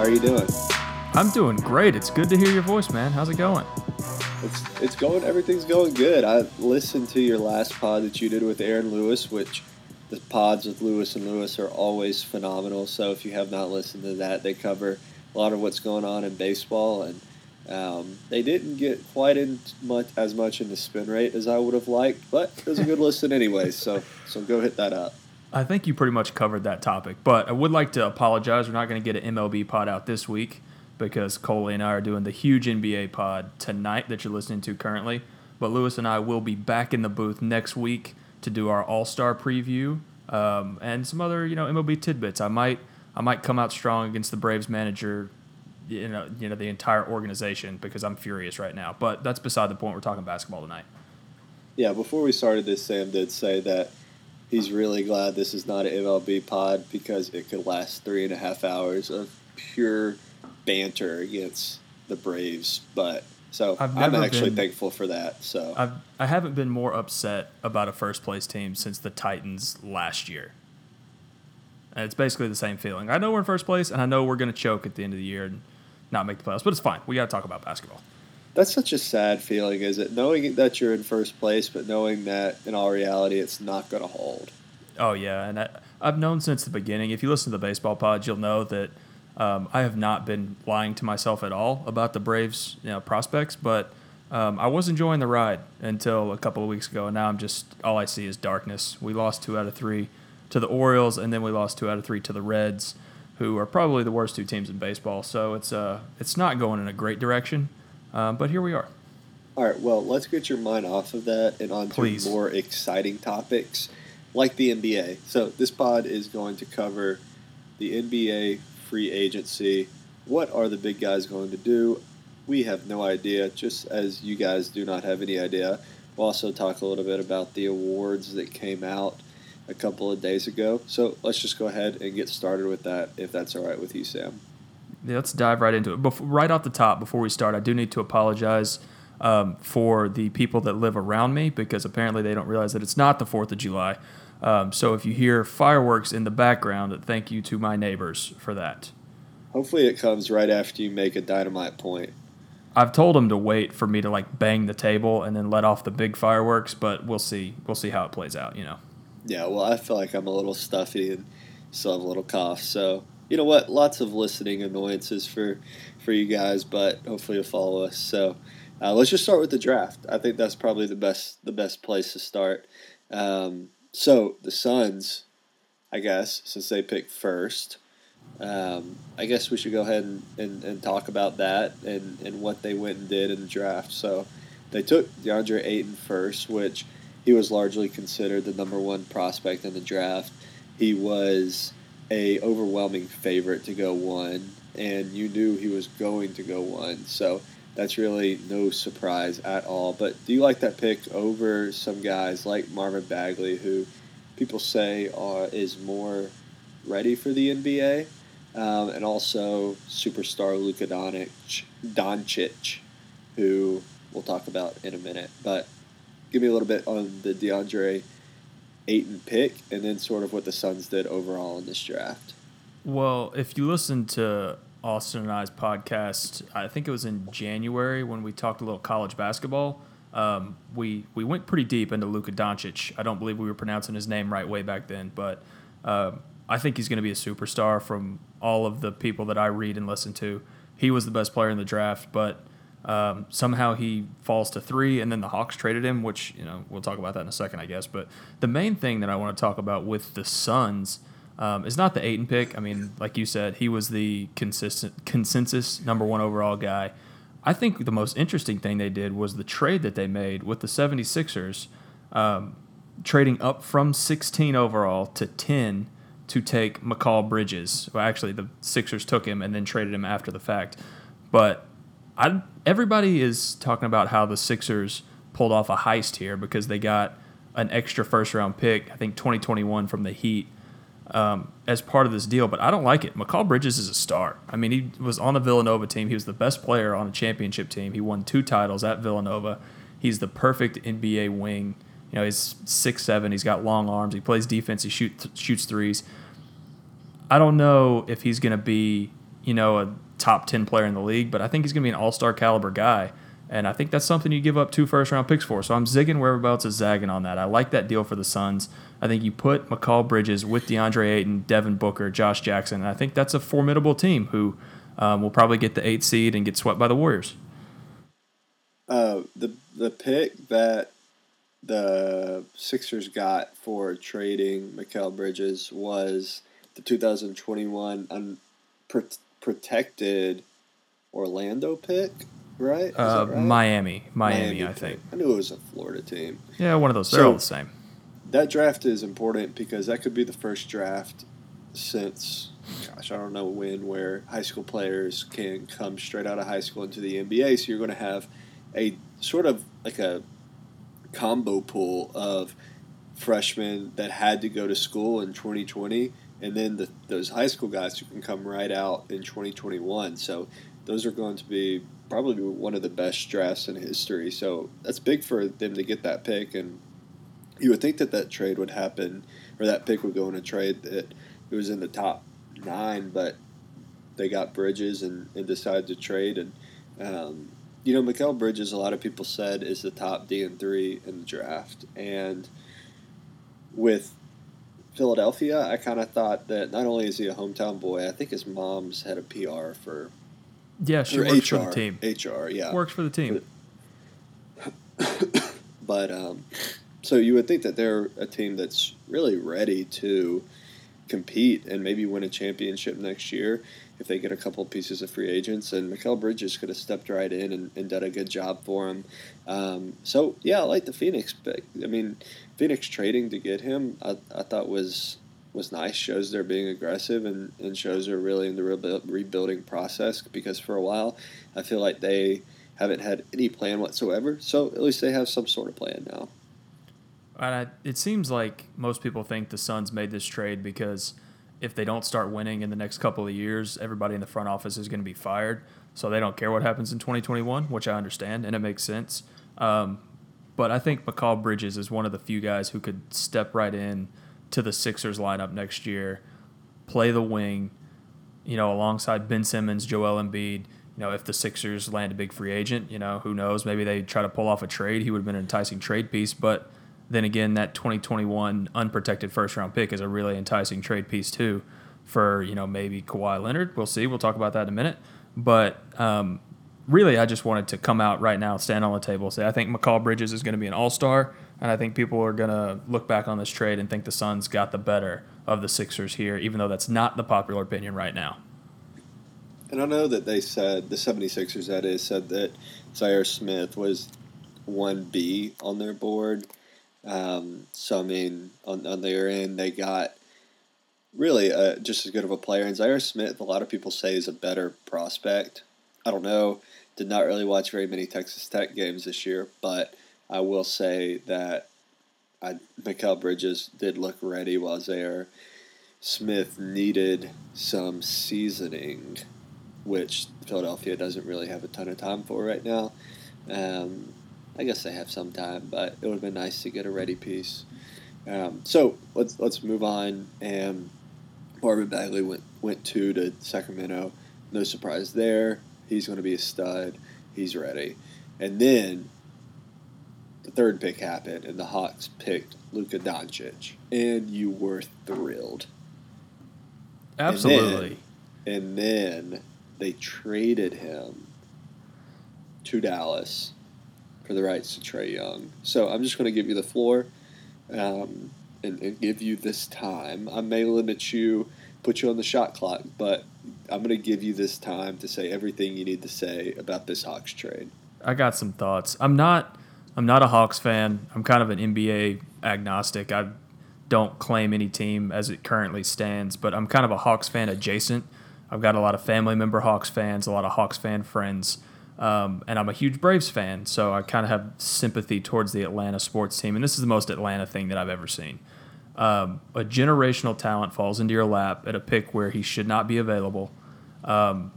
how are you doing? I'm doing great. It's good to hear your voice, man. How's it going? It's it's going. Everything's going good. I listened to your last pod that you did with Aaron Lewis, which the pods with Lewis and Lewis are always phenomenal. So if you have not listened to that, they cover a lot of what's going on in baseball, and um, they didn't get quite in much as much in the spin rate as I would have liked, but it was a good listen anyway. So so go hit that up. I think you pretty much covered that topic, but I would like to apologize. We're not going to get an MLB pod out this week because Coley and I are doing the huge NBA pod tonight that you're listening to currently. But Lewis and I will be back in the booth next week to do our All Star preview um, and some other you know MLB tidbits. I might I might come out strong against the Braves manager, you know you know the entire organization because I'm furious right now. But that's beside the point. We're talking basketball tonight. Yeah, before we started this, Sam did say that he's really glad this is not an MLB pod because it could last three and a half hours of pure banter against the Braves. But so I'm never actually been- thankful for that. So I've I haven't been more upset about a first place team since the Titans last year. And it's basically the same feeling. I know we're in first place, and I know we're going to choke at the end of the year and not make the playoffs, but it's fine. We got to talk about basketball. That's such a sad feeling, is it? Knowing that you're in first place, but knowing that in all reality it's not going to hold. Oh yeah, and I, I've known since the beginning. If you listen to the baseball pods, you'll know that um, I have not been lying to myself at all about the Braves, you know, prospects. But um, I was enjoying the ride until a couple of weeks ago, and now I'm just all I see is darkness. We lost two out of three to the Orioles, and then we lost two out of three to the Reds, who are probably the worst two teams in baseball. So it's uh, it's not going in a great direction. Um, but here we are. All right, well, let's get your mind off of that and onto Please. more exciting topics like the NBA. So, this pod is going to cover the NBA free agency. What are the big guys going to do? We have no idea, just as you guys do not have any idea. We'll also talk a little bit about the awards that came out a couple of days ago. So, let's just go ahead and get started with that, if that's all right with you, Sam. Yeah, let's dive right into it. Bef- right off the top, before we start, I do need to apologize um, for the people that live around me because apparently they don't realize that it's not the 4th of July. Um, so if you hear fireworks in the background, thank you to my neighbors for that. Hopefully, it comes right after you make a dynamite point. I've told them to wait for me to like bang the table and then let off the big fireworks, but we'll see. We'll see how it plays out. You know. Yeah, well, I feel like I'm a little stuffy and still have a little cough. So, you know what? Lots of listening annoyances for for you guys, but hopefully you'll follow us. So, uh, let's just start with the draft. I think that's probably the best the best place to start. Um, so the Suns, I guess, since they picked first, um, I guess we should go ahead and, and, and talk about that and, and what they went and did in the draft. So they took DeAndre Ayton first, which he was largely considered the number one prospect in the draft. He was a overwhelming favorite to go one, and you knew he was going to go one. So that's really no surprise at all. But do you like that pick over some guys like Marvin Bagley, who people say are, is more ready for the NBA, um, and also superstar Luka Doncic, Doncic, who we'll talk about in a minute. But give me a little bit on the DeAndre Ayton pick, and then sort of what the Suns did overall in this draft. Well, if you listen to Austin and I's podcast, I think it was in January when we talked a little college basketball. Um, we we went pretty deep into Luka Doncic. I don't believe we were pronouncing his name right way back then, but um, I think he's going to be a superstar. From all of the people that I read and listen to, he was the best player in the draft, but um, somehow he falls to three, and then the Hawks traded him, which you know we'll talk about that in a second, I guess. But the main thing that I want to talk about with the Suns um, is not the Ayton pick. I mean, like you said, he was the consistent consensus number one overall guy. I think the most interesting thing they did was the trade that they made with the 76ers, um, trading up from 16 overall to 10 to take Mikal Bridges. Well, actually, the Sixers took him and then traded him after the fact. But I, everybody is talking about how the Sixers pulled off a heist here because they got an extra first round pick, I think 2021 from the Heat, um, as part of this deal. But I don't like it. Mikal Bridges is a star. I mean, he was on the Villanova team. He was the best player on a championship team. He won two titles at Villanova. He's the perfect NBA wing You know, he's six seven. He's got long arms. He plays defense. He shoot, shoots threes. I don't know if he's going to be, you know, a top 10 player in the league, but I think he's going to be an all star caliber guy. And I think that's something you give up two first round picks for. So I'm zigging where everybody else is zagging on that. I like that deal for the Suns. I think you put Mikal Bridges with DeAndre Ayton, Devin Booker, Josh Jackson. And I think that's a formidable team who um, will probably get the eight seed and get swept by the Warriors. Uh, the the pick that the Sixers got for trading Mikal Bridges was the 2021 unprotected Orlando pick, right? Uh, right? Miami. Miami, Miami, I think. I knew it was a Florida team. Yeah, one of those. They're all the same. That draft is important because that could be the first draft since, gosh, I don't know when, where high school players can come straight out of high school into the NBA. So you're going to have a sort of like a combo pool of freshmen that had to go to school in 2020 and then the, those high school guys who can come right out in 2021 so those are going to be probably one of the best drafts in history. So that's big for them to get that pick. And you would think that that trade would happen or that pick would go in a trade that it was in the top nine but they got bridges and, and decided to trade. And um, you know, Mikal Bridges, a lot of people said is the top D and three in the draft, and with Philadelphia, I kind of thought that not only is he a hometown boy, I think his mom's had a PR for. Yeah, she works HR, for the team. HR, yeah, works for the team. but um, so you would think that they're a team that's really ready to compete and maybe win a championship next year if they get a couple pieces of free agents. And Mikal Bridges could have stepped right in and, and done a good job for them. Um, so, yeah, I like the Phoenix pick. I mean, Phoenix trading to get him, I, I thought was was nice. Shows they're being aggressive and, and shows they're really in the rebuilding process because for a while I feel like they haven't had any plan whatsoever. So at least they have some sort of plan now. And I, it seems like most people think the Suns made this trade because if they don't start winning in the next couple of years, everybody in the front office is going to be fired. So they don't care what happens in 2021, which I understand and it makes sense. Um, but I think Mikal Bridges is one of the few guys who could step right in to the Sixers lineup next year, play the wing, you know, alongside Ben Simmons, Joel Embiid. You know, if the Sixers land a big free agent, you know, who knows? Maybe they try to pull off a trade. He would have been an enticing trade piece, but then again, that 2021 unprotected first round pick is a really enticing trade piece too for, you know, maybe Kawhi Leonard. We'll see. We'll talk about that in a minute. But um, really, I just wanted to come out right now, stand on the table, say I think Mikal Bridges is going to be an all star. And I think people are going to look back on this trade and think the Suns got the better of the Sixers here, even though that's not the popular opinion right now. And I know that they said, the 76ers, that is, said that Zhaire Smith was 1B on their board. Um, so I mean, on on their end, they got really uh, just as good of a player. And Zhaire Smith, a lot of people say is a better prospect. I don't know. Did not really watch very many Texas Tech games this year, but I will say that I, Bridges did look ready while Zhaire Smith needed some seasoning, which Philadelphia doesn't really have a ton of time for right now. Um, I guess they have some time, but it would have been nice to get a ready piece. Um, so let's let's move on. And Marvin Bagley went went two to Sacramento. No surprise there. He's going to be a stud. He's ready. And then the third pick happened, and the Hawks picked Luka Doncic, and you were thrilled. Absolutely. And then, and then they traded him to Dallas for the rights to Trae Young. So I'm just going to give you the floor um, and, and, give you this time. I may limit you, put you on the shot clock, but I'm going to give you this time to say everything you need to say about this Hawks trade. I got some thoughts. I'm not. I'm not a Hawks fan. I'm kind of an NBA agnostic. I don't claim any team as it currently stands, but I'm kind of a Hawks fan adjacent. I've got a lot of family member Hawks fans, a lot of Hawks fan friends. Um, and I'm a huge Braves fan, so I kind of have sympathy towards the Atlanta sports team. And this is the most Atlanta thing that I've ever seen. Um, a generational talent falls into your lap at a pick where he should not be available. Um,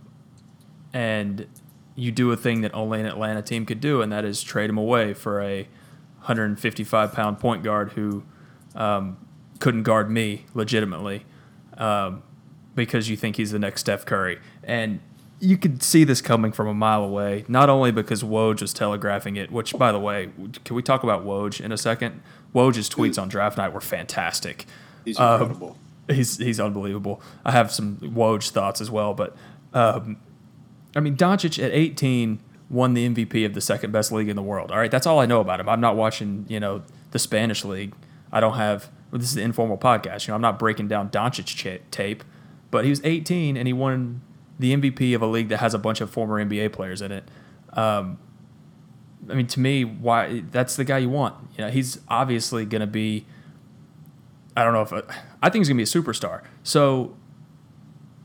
and you do a thing that only an Atlanta team could do, and that is trade him away for a 155 pound point guard who um, couldn't guard me legitimately um, because you think he's the next Steph Curry. And you could see this coming from a mile away, not only because Woj was telegraphing it, which, by the way, can we talk about Woj in a second? Woj's tweets on draft night were fantastic. He's incredible. Um, he's, he's unbelievable. I have some Woj thoughts as well, but um, I mean, Doncic at 18 won the MVP of the second best league in the world. All right, that's all I know about him. I'm not watching, you know, the Spanish league. I don't have. Well, this is an informal podcast. You know, I'm not breaking down Doncic tape, but he was 18 and he won the MVP of a league that has a bunch of former NBA players in it. Um, I mean, to me, why that's the guy you want. You know, he's obviously going to be. I don't know if a, I think he's going to be a superstar. So,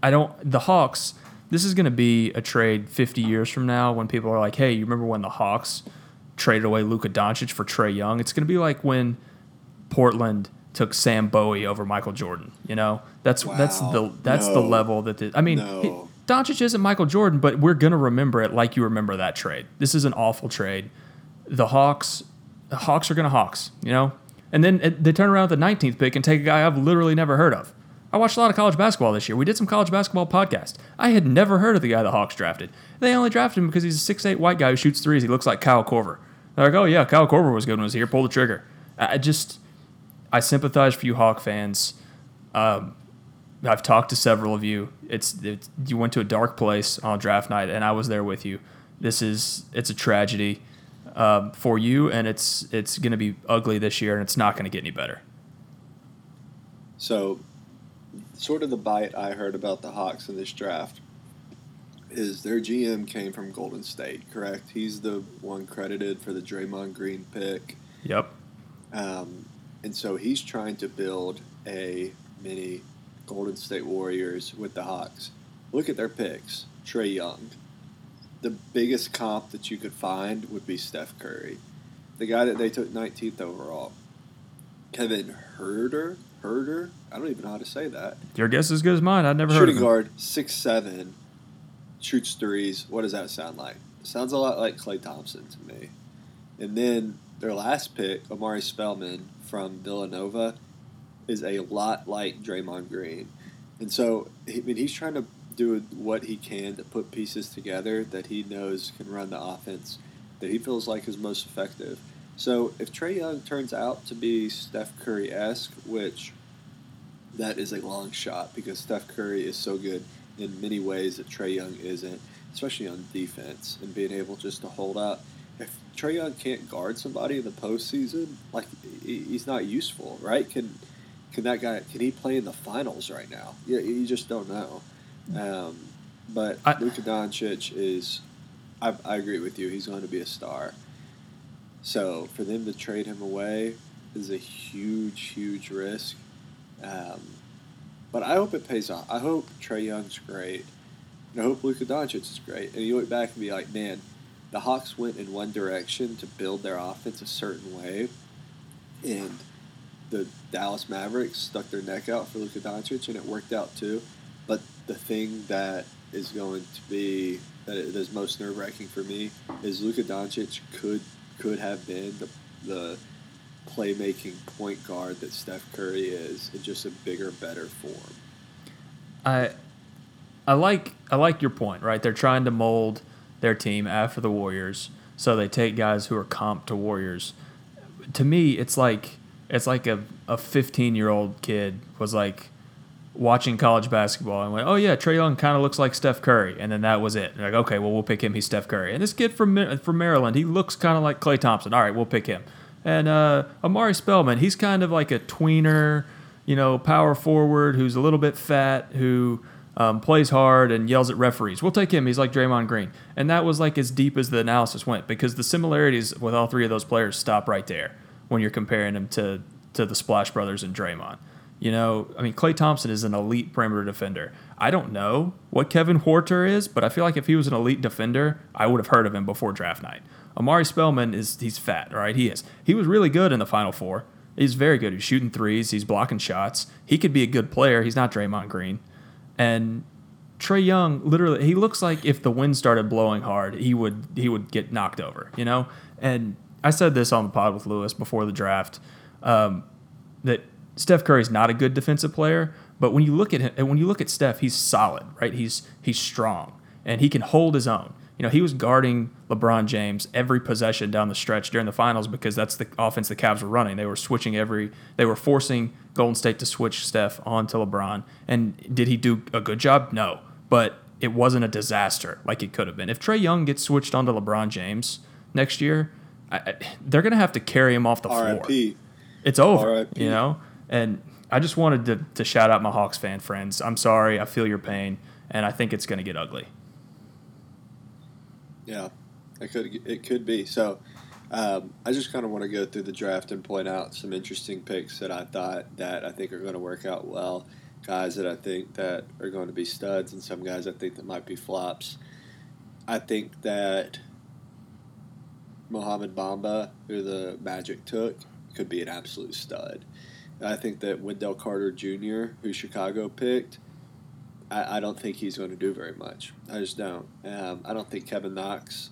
I don't. The Hawks this is going to be a trade 50 years from now when people are like, hey, you remember when the Hawks traded away Luka Doncic for Trae Young? It's going to be like when Portland took Sam Bowie over Michael Jordan. You know, that's wow. that's the that's no. the level that the, I mean, no. Doncic isn't Michael Jordan, but we're to remember it like you remember that trade. This is an awful trade. The Hawks, the Hawks are to Hawks. You know, and then they turn around at the 19th pick and take a guy I've literally never heard of. I watched a lot of college basketball this year. We did some college basketball podcast. I had never heard of the guy the Hawks drafted. They only drafted him because he's a six-eight white guy who shoots threes. He looks like Kyle Korver. They're like, oh yeah, Kyle Korver was good when he was here. Pull the trigger. I just, I sympathize for you Hawk fans. Um, I've talked to several of you. It's, it's you went to a dark place on draft night, and I was there with you. This is it's a tragedy um, for you, and it's it's going to be ugly this year, and it's not going to get any better. So sort of the bite I heard about the Hawks in this draft is their GM came from Golden State, correct? He's the one credited for the Draymond Green pick. Yep. Um, and so he's trying to build a mini Golden State Warriors with the Hawks. Look at their picks. Trae Young. The biggest comp that you could find would be Steph Curry, the guy that they took 19th overall. Kevin Huerter, Herder. I don't even know how to say that. Your guess is as good as mine. I've never Shooting heard of guard, six seven, shoots threes. What does that sound like? Sounds a lot like Klay Thompson to me. And then their last pick, Omari Spellman from Villanova, is a lot like Draymond Green. And so, I mean, he's trying to do what he can to put pieces together that he knows can run the offense that he feels like is most effective. So if Trae Young turns out to be Steph Curry esque, which that is a long shot because Steph Curry is so good in many ways that Trae Young isn't, especially on defense and being able just to hold up. If Trae Young can't guard somebody in the postseason, like he's not useful, right? Can can that guy can he play in the finals right now? Yeah, you just don't know. Um, but I, Luka Doncic is, I, I agree with you. He's going to be a star. So for them to trade him away is a huge, huge risk. Um, but I hope it pays off. I hope Trae Young's great. And I hope Luka Doncic is great. And you look back and be like, man, the Hawks went in one direction to build their offense a certain way, and the Dallas Mavericks stuck their neck out for Luka Doncic, and it worked out too. But the thing that is going to be that is most nerve wracking for me is Luka Doncic could could have been the, the playmaking point guard that Steph Curry is in just a bigger, better form. I I like I like your point, right? They're trying to mold their team after the Warriors, so they take guys who are comp to Warriors. To me, it's like it's like a, a 15 year old kid was like watching college basketball and went, oh yeah, Trae Young kind of looks like Steph Curry, and then that was it. like, okay, well we'll pick him. He's Steph Curry. And this kid from from Maryland, he looks kind of like Klay Thompson. All right, we'll pick him. And uh, Omari Spellman, he's kind of like a tweener, you know, power forward who's a little bit fat, who um, plays hard and yells at referees. We'll take him. He's like Draymond Green. And that was like as deep as the analysis went because the similarities with all three of those players stop right there when you're comparing him to to the Splash Brothers and Draymond. You know, I mean, Klay Thompson is an elite perimeter defender. I don't know what Kevin Huerter is, but I feel like if he was an elite defender, I would have heard of him before draft night. Omari Spellman is he's fat, right? He is. He was really good in the Final Four. He's very good. He's shooting threes. He's blocking shots. He could be a good player. He's not Draymond Green. And Trae Young, literally, he looks like if the wind started blowing hard, he would he would get knocked over. You know, and I said this on the pod with Lewis before the draft um, that Steph Curry is not a good defensive player, but when you look at him, when you look at Steph, he's solid, right? He's he's strong and he can hold his own. You know, he was guarding LeBron James every possession down the stretch during the finals because that's the offense the Cavs were running. They were switching every, they were forcing Golden State to switch Steph onto LeBron. And did he do a good job? No, but it wasn't a disaster like it could have been. If Trae Young gets switched onto LeBron James next year, I, I, they're going to have to carry him off the floor. It's over, you know. And I just wanted to, to shout out my Hawks fan friends. I'm sorry. I feel your pain, and I think it's going to get ugly. Yeah, it could it could be. So, um, I just kind of want to go through the draft and point out some interesting picks that I thought that I think are going to work out well. Guys that I think that are going to be studs, and some guys I think that might be flops. I think that Mohamed Bamba, who the Magic took, could be an absolute stud. I think that Wendell Carter Jr., who Chicago picked, I, I don't think he's going to do very much. I just don't. Um, I don't think Kevin Knox.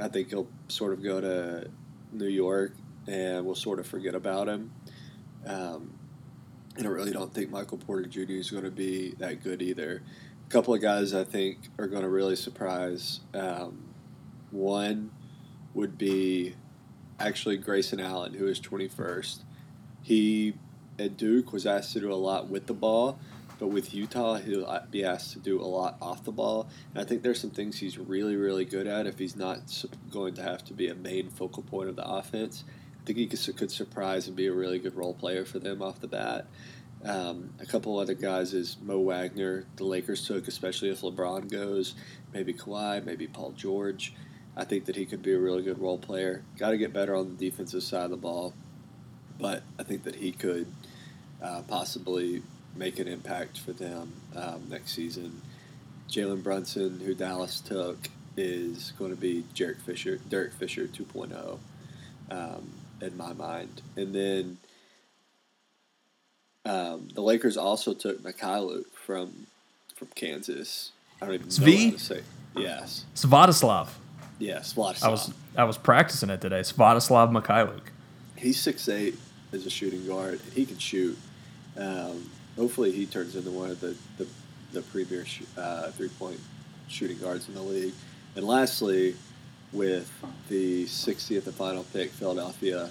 I think he'll sort of go to New York and we'll sort of forget about him. Um, and I really don't think Michael Porter Jr. is going to be that good either. A couple of guys I think are going to really surprise. Um, one would be actually Grayson Allen, who is 21st. He at Duke was asked to do a lot with the ball, but with Utah, he'll be asked to do a lot off the ball. And I think there's some things he's really, really good at if he's not going to have to be a main focal point of the offense. I think he could, could surprise and be a really good role player for them off the bat. Um, a couple other guys is Mo Wagner, the Lakers took, especially if LeBron goes, maybe Kawhi, maybe Paul George. I think that he could be a really good role player. Got to get better on the defensive side of the ball, but I think that he could uh, possibly make an impact for them um, next season. Jalen Brunson, who Dallas took, is going to be Derek Fisher, Derek Fisher 2.0 um, in my mind. And then um, the Lakers also took Mykhailiuk from from Kansas. I don't even know how to say. Yes. Svatoslav. Vladislav. I was I was practicing it today. Svatoslav Mykhailiuk. He's six eight as a shooting guard. He can shoot. Um, hopefully, he turns into one of the the, the premier sh- uh, three point shooting guards in the league. And lastly, with the 60th and final pick, Philadelphia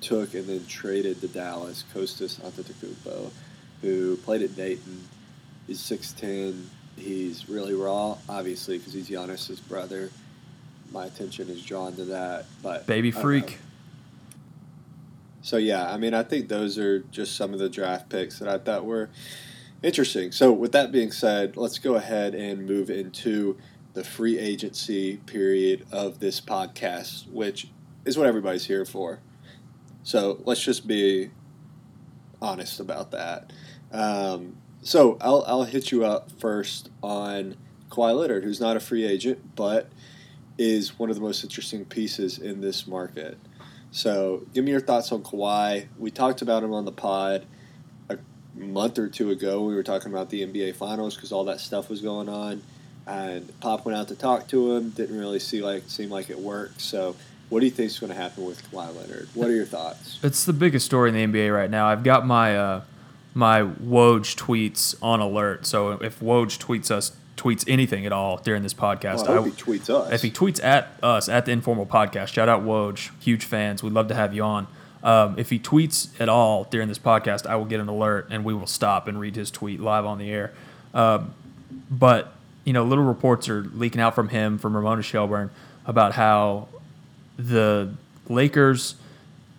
took and then traded to Dallas Kostas Antetokounmpo, who played at Dayton. He's 6'10". He's really raw, obviously, because he's Giannis's brother my attention is drawn to that. But baby freak. So yeah, I mean, I think those are just some of the draft picks that I thought were interesting. So with that being said, let's go ahead and move into the free agency period of this podcast, which is what everybody's here for. So let's just be honest about that. Um, so I'll, I'll hit you up first on Kawhi Leonard, who's not a free agent, but is one of the most interesting pieces in this market. So, give me your thoughts on Kawhi. We talked about him on the pod a month or two ago. We were talking about the NBA Finals because all that stuff was going on, and Pop went out to talk to him. Didn't really see like seem like it worked. So, what do you think is going to happen with Kawhi Leonard? What are your thoughts? It's the biggest story in the NBA right now. I've got my uh, my Woj tweets on alert. So if Woj tweets us tweets anything at all during this podcast. Well, I hope he tweets us. If he tweets at us at the informal podcast, shout out Woj, huge fans. We'd love to have you on. Um, if he tweets at all during this podcast, I will get an alert and we will stop and read his tweet live on the air. Um, but you know, little reports are leaking out from him, from Ramona Shelburne, about how the Lakers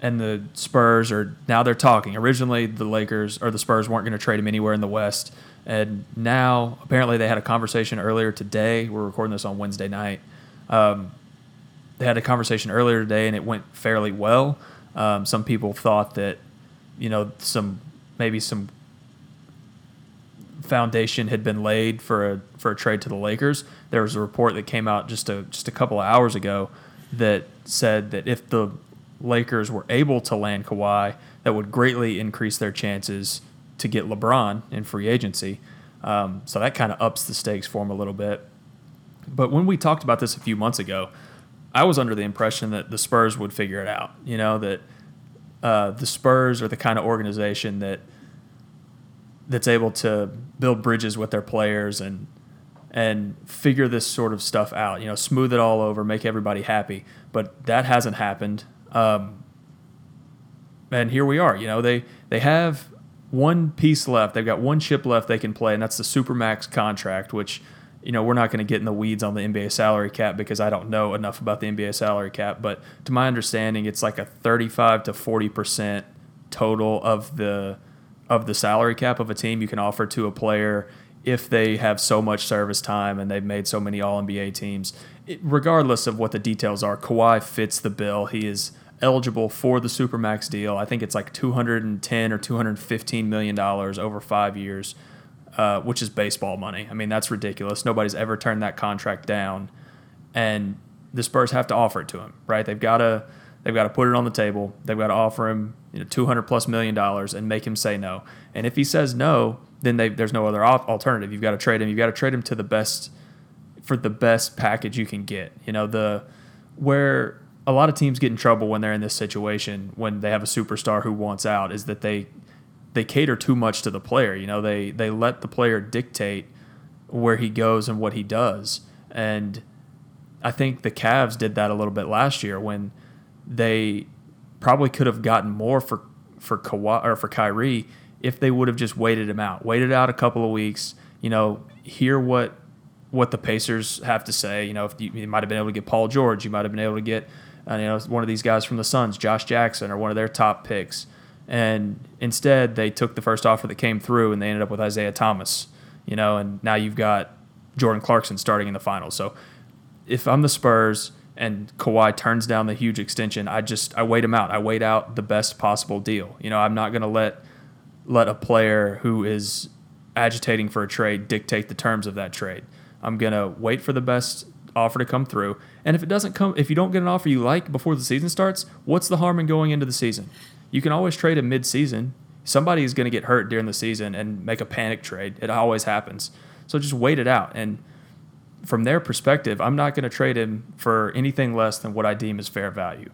and the Spurs are now they're talking. Originally, the Lakers or the Spurs weren't going to trade him anywhere in the West. And now, apparently, they had a conversation earlier today. We're recording this on Wednesday night. Um, they had a conversation earlier today, and it went fairly well. Um, some people thought that, you know, some maybe some foundation had been laid for a for a trade to the Lakers. There was a report that came out just a just a couple of hours ago that said that if the Lakers were able to land Kawhi, that would greatly increase their chances to get LeBron in free agency. Um, so that kind of ups the stakes for him a little bit. But when we talked about this a few months ago, I was under the impression that the Spurs would figure it out. You know that uh, the Spurs are the kind of organization that that's able to build bridges with their players and and figure this sort of stuff out. You know, smooth it all over, make everybody happy. But that hasn't happened. Um, and here we are. You know, they they have one piece left. They've got one chip left they can play, and that's the Supermax contract, which you know, we're not going to get in the weeds on the NBA salary cap because I don't know enough about the NBA salary cap. But to my understanding, it's like a 35 to 40 percent total of the of the salary cap of a team you can offer to a player if they have so much service time and they've made so many All NBA teams. It, regardless of what the details are, Kawhi fits the bill. He is eligible for the supermax deal. I think it's like 210 or 215 million dollars over five years uh, which is baseball money. I mean, that's ridiculous. Nobody's ever turned that contract down, and the Spurs have to offer it to him, right? They've got to they've got to put it on the table. They've got to offer him you know 200 plus million dollars and make him say no. And if he says no, then they, there's no other alternative. You've got to trade him. You've got to trade him to the best for the best package you can get. You know the where a lot of teams get in trouble when they're in this situation when they have a superstar who wants out is that they they cater too much to the player. You know, they they let the player dictate where he goes and what he does. And I think the Cavs did that a little bit last year when they probably could have gotten more for for Kawhi or for Kyrie if they would have just waited him out, waited out a couple of weeks. You know, hear what what the Pacers have to say. You know, if you, you might have been able to get Paul George, you might have been able to get you know one of these guys from the Suns, Josh Jackson, or one of their top picks. And instead, they took the first offer that came through and they ended up with Isaiah Thomas, you know, and now you've got Jordan Clarkson starting in the finals. So if I'm the Spurs and Kawhi turns down the huge extension, I just I wait him out. I wait out the best possible deal. You know, I'm not going to let let a player who is agitating for a trade dictate the terms of that trade. I'm going to wait for the best offer to come through. And if it doesn't come if you don't get an offer you like before the season starts, what's the harm in going into the season? you can always trade him mid-season. Somebody is going to get hurt during the season and make a panic trade. It always happens. So just wait it out. And from their perspective, I'm not going to trade him for anything less than what I deem is fair value.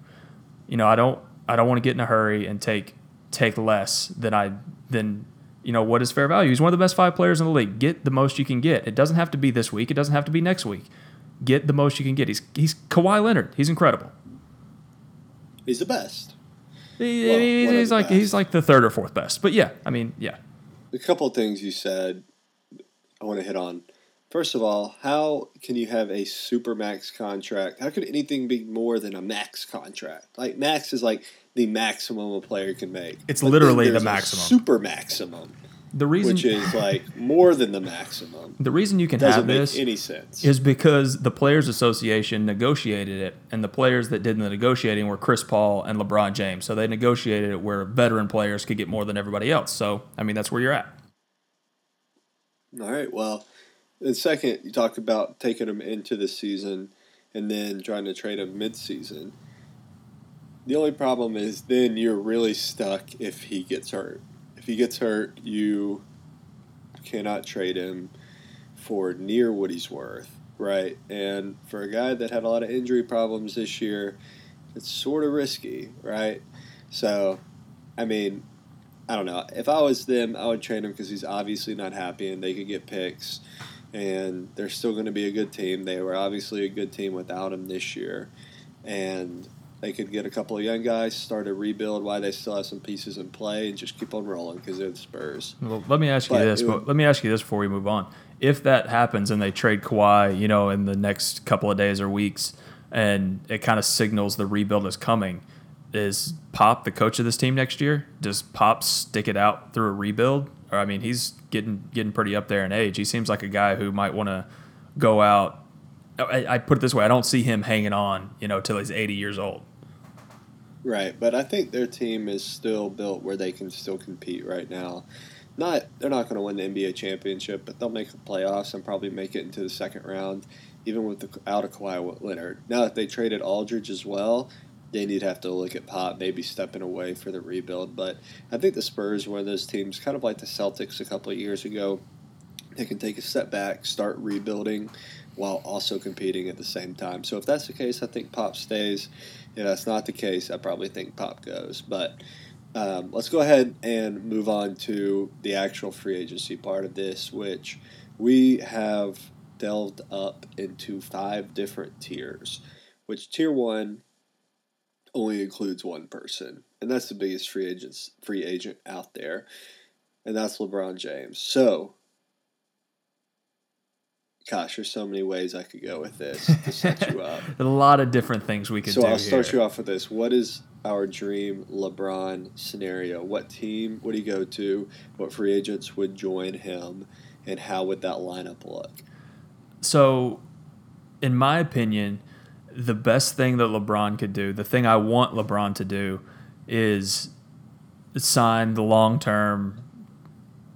You know, I don't I don't want to get in a hurry and take take less than I than you know what is fair value. He's one of the best five players in the league. Get the most you can get. It doesn't have to be this week. It doesn't have to be next week. Get the most you can get. He's he's Kawhi Leonard. He's incredible. He's the best. He, well, he's like best. he's like the third or fourth best. But yeah, I mean, yeah. A couple of things you said, I want to hit on. First of all, how can you have a super max contract? How could anything be more than a max contract? Like max is like the maximum a player can make. It's but literally the maximum. super maximum. The reason, which is like more than the maximum. The reason you can Doesn't have this any sense is because the Players Association negotiated it, and the players that did the negotiating were Chris Paul and LeBron James. So they negotiated it where veteran players could get more than everybody else. So I mean, that's where you're at. All right. Well, then second, you talk about taking them into the season and then trying to trade them mid-season. The only problem is then you're really stuck if he gets hurt he gets hurt, you cannot trade him for near what he's worth, right? And for a guy that had a lot of injury problems this year, it's sort of risky, right? So, I mean, I don't know. If I was them, I would trade him because he's obviously not happy and they could get picks. And they're still going to be a good team. They were obviously a good team without him this year. And they could get a couple of young guys, start a rebuild while they still have some pieces in play, and just keep on rolling because they're the Spurs. Well, let me ask you this. Would, let me ask you this before we move on. If that happens and they trade Kawhi, you know, in the next couple of days or weeks, and it kind of signals the rebuild is coming, is Pop the coach of this team next year? Does Pop stick it out through a rebuild? Or I mean, he's getting getting pretty up there in age. He seems like a guy who might want to go out I, I, put it this way: I don't see him hanging on, you know, till he's 80 years old. Right, but I think their team is still built where they can still compete right now. Not they're not going to win the NBA championship, but they'll make the playoffs and probably make it into the second round, even with the out of Kawhi Leonard. Now that they traded Aldridge as well, then you'd have to look at Pop maybe stepping away for the rebuild. But I think the Spurs were those teams, kind of like the Celtics a couple of years ago. They can take a step back, start rebuilding while also competing at the same time. So if that's the case, I think Pop stays. If that's not the case, I probably think Pop goes. But um, let's go ahead and move on to the actual free agency part of this, which we have delved up into five different tiers. Which tier one only includes one person, and that's the biggest free agents free agent out there, and that's LeBron James. So Gosh, there's so many ways I could go with this to set you up. a lot of different things we could so do. So I'll start here. you off with this. What is our dream LeBron scenario? What team would he go to? What free agents would join him? And how would that lineup look? So, in my opinion, the best thing that LeBron could do, the thing I want LeBron to do, is sign the long term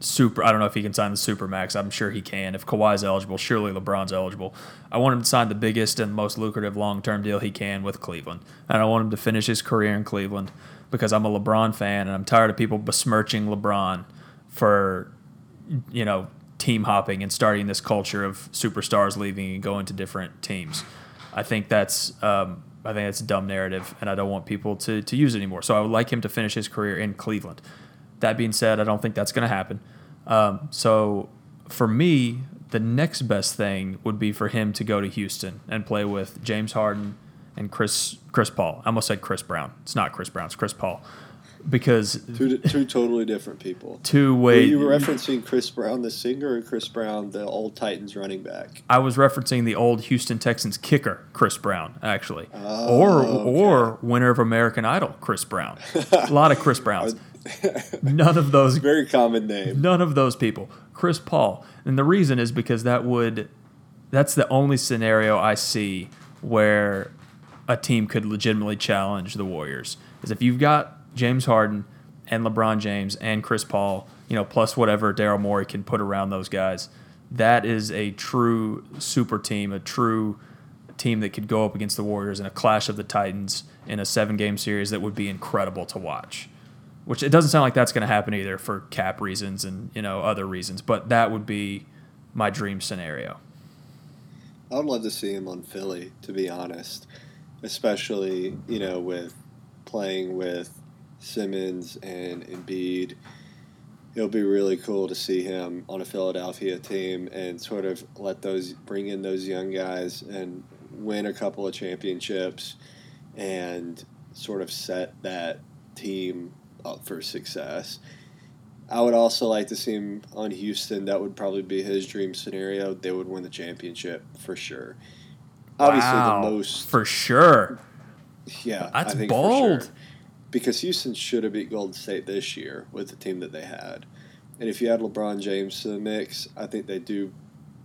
super. I don't know if he can sign the super max. I'm sure he can. If Kawhi's eligible, surely LeBron's eligible. I want him to sign the biggest and most lucrative long term deal he can with Cleveland, and I want him to finish his career in Cleveland because I'm a LeBron fan and I'm tired of people besmirching LeBron for, you know, team hopping and starting this culture of superstars leaving and going to different teams. I think that's um, I think that's a dumb narrative, and I don't want people to, to use it anymore. So I would like him to finish his career in Cleveland. That being said, I don't think that's going to happen. Um, so for me, the next best thing would be for him to go to Houston and play with James Harden and Chris Chris Paul. I almost said Chris Brown. It's not Chris Brown. It's Chris Paul. Because Two, two totally different people. two Were way you referencing Chris Brown, the singer, or Chris Brown, the old Titans running back? I was referencing the old Houston Texans kicker, Chris Brown, actually, Oh, or okay. or winner of American Idol, Chris Brown. a lot of Chris Browns. None of those Very common name. None of those people. Chris Paul. And the reason is because that would that's the only scenario I see where a team could legitimately challenge the Warriors. Is if you've got James Harden and LeBron James and Chris Paul, you know, plus whatever Daryl Morey can put around those guys, that is a true super team, a true team that could go up against the Warriors in a clash of the Titans in a seven game series that would be incredible to watch which it doesn't sound like that's going to happen either for cap reasons and you know other reasons but that would be my dream scenario I would love to see him on Philly, to be honest, especially you know with playing with Simmons and Embiid. It'll be really cool to see him on a Philadelphia team and sort of let those bring in those young guys and win a couple of championships and sort of set that team for success. I would also like to see him on Houston. That would probably be his dream scenario. They would win the championship for sure. Obviously, Wow, the most. for sure Yeah, That's I think for bold. sure. Because Houston should have beat Golden State this year with the team that they had, and if you add LeBron James to the mix, I think they do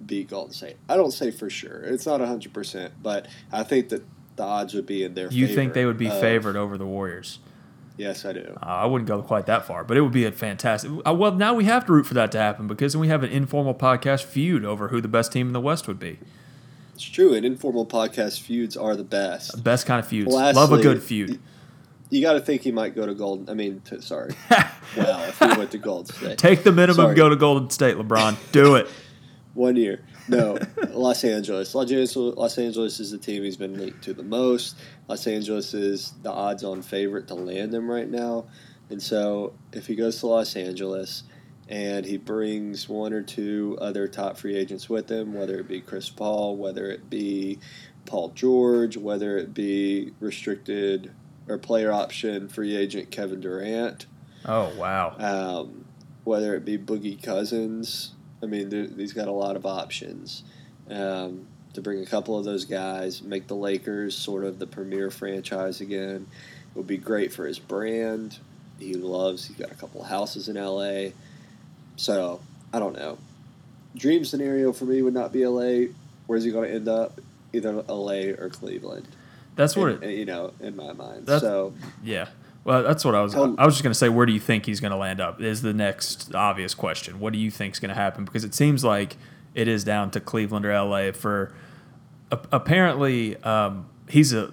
beat Golden State. I don't say for sure; it's not hundred percent, but I think that the odds would be in their. you favor think they would be of- favored over the warriors Yes, I do. uh, i wouldn't go quite that far but it would be a fantastic uh, well now we have to root for that to happen because then we have an informal podcast feud over who the best team in the west would be It's true, and informal podcast feuds are the best. The best kind of feuds Lastly, love a good feud You got to think he might go to Golden. I mean, to, sorry. wow, if he went to Golden State. take the minimum Sorry. go to golden state lebron do it One year. No, Los Angeles. Los Angeles. Los Angeles is the team he's been linked to the most. Los Angeles is the odds-on favorite to land him right now, and so if he goes to Los Angeles and he brings one or two other top free agents with him, whether it be Chris Paul, whether it be Paul George, whether it be restricted or player option free agent Kevin Durant, oh wow um, whether it be Boogie Cousins. I mean, he's got a lot of options um, to bring a couple of those guys, make the Lakers sort of the premier franchise again. It would be great for his brand. He loves. He's got a couple of houses in LA. So I don't know. Dream scenario for me would not be LA. Where's he going to end up? Either LA or Cleveland. that's what In- it you know, in my mind. So Yeah. Well, that's what I was. How- I was just going to say, where do you think he's going to land up? Is the next obvious question. What do you think is going to happen? Because it seems like it is down to Cleveland or LA for. a- Apparently, um, he's a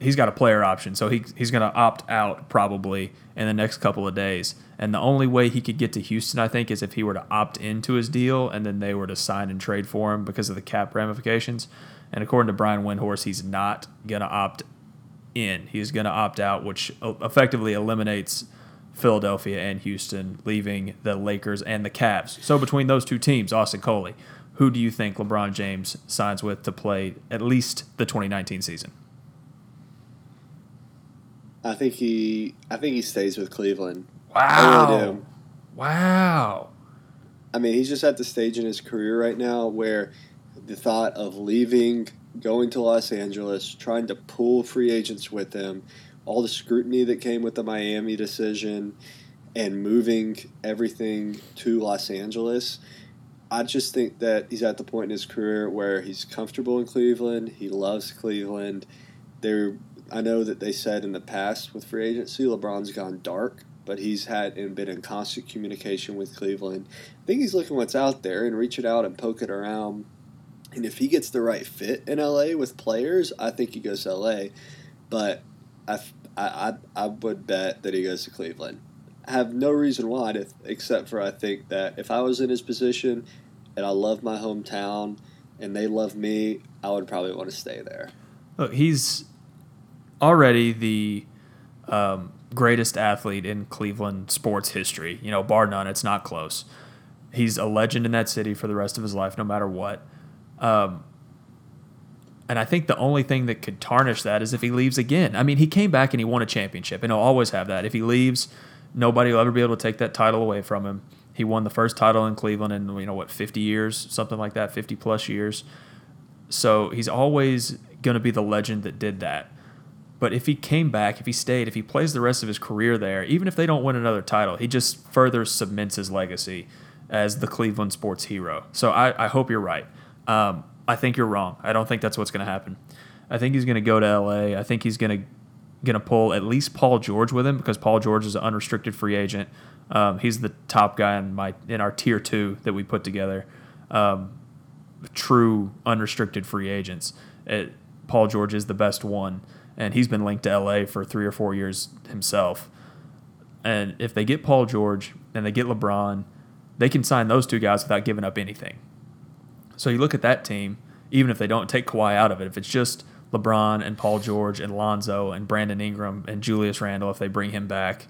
he's got a player option, so he he's going to opt out probably in the next couple of days. And the only way he could get to Houston, I think, is if he were to opt into his deal and then they were to sign and trade for him because of the cap ramifications. And according to Brian Windhorst, he's not going to opt in. He's going to opt out, which uh, effectively eliminates Philadelphia and Houston, leaving the Lakers and the Cavs. So between those two teams, Austin Coley, who do you think LeBron James signs with to play at least the 2019 season? I think he I think he stays with Cleveland. Wow. I really wow. I mean, he's just at the stage in his career right now where the thought of leaving, going to Los Angeles, trying to pull free agents with him, all the scrutiny that came with the Miami decision, and moving everything to Los Angeles. I just think that he's at the point in his career where he's comfortable in Cleveland. He loves Cleveland. There I know that they said in the past with free agency, LeBron's gone dark, but he's had and been in constant communication with Cleveland. I think he's looking what's out there and reaching out and poking around. And if he gets the right fit in LA with players, I think he goes to LA. But I, I, I would bet that he goes to Cleveland. I have no reason why, to, except for I think that if I was in his position and I love my hometown and they love me, I would probably want to stay there. Look, he's already the um, greatest athlete in Cleveland sports history. You know, bar none, it's not close. He's a legend in that city for the rest of his life, no matter what. Um, and I think the only thing that could tarnish that is if he leaves again. I mean, he came back and he won a championship, and he'll always have that. If he leaves, nobody will ever be able to take that title away from him. He won the first title in Cleveland in you know what 50 years, something like that, 50 plus years. So he's always going to be the legend that did that. But if he came back, if he stayed, if he plays the rest of his career there, even if they don't win another title, he just further cements his legacy as the Cleveland sports hero. So I, I hope you're right. Um, I think you're wrong. I don't think that's what's going to happen. I think he's going to go to LA. I think he's going to going to pull at least Paul George with him because Paul George is an unrestricted free agent. Um, he's the top guy in my in our tier two that we put together. Um, true unrestricted free agents. It, Paul George is the best one and he's been linked to LA for three or four years himself. And if they get Paul George and they get LeBron, they can sign those two guys without giving up anything. So you look at that team, even if they don't take Kawhi out of it, if it's just LeBron and Paul George and Lonzo and Brandon Ingram and Julius Randle, if they bring him back,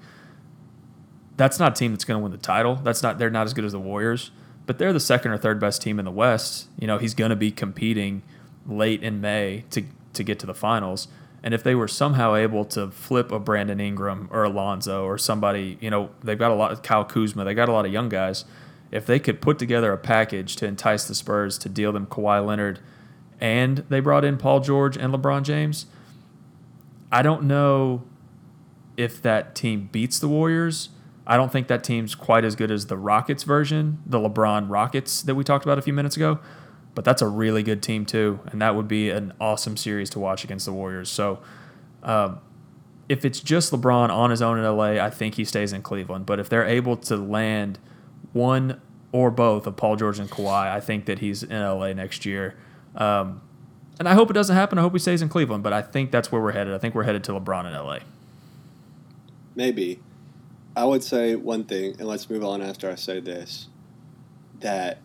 that's not a team that's going to win the title. That's not they're not as good as the Warriors, but they're the second or third best team in the West. You know, he's going to be competing late in May to to get to the finals. And if they were somehow able to flip a Brandon Ingram or Alonzo or somebody, you know, they've got a lot of Kyle Kuzma, they got a lot of young guys. If they could put together a package to entice the Spurs to deal them Kawhi Leonard and they brought in Paul George and LeBron James, I don't know if that team beats the Warriors. I don't think that team's quite as good as the Rockets version, the LeBron Rockets that we talked about a few minutes ago but that's a really good team too, and that would be an awesome series to watch against the Warriors. So, um, if it's just LeBron on his own in LA, I think he stays in Cleveland. But if they're able to land one or both of Paul George and Kawhi, I think that he's in LA next year. Um, and I hope it doesn't happen. I hope he stays in Cleveland. But I think that's where we're headed. I think we're headed to LeBron in LA. Maybe. I would say one thing, and let's move on after I say this that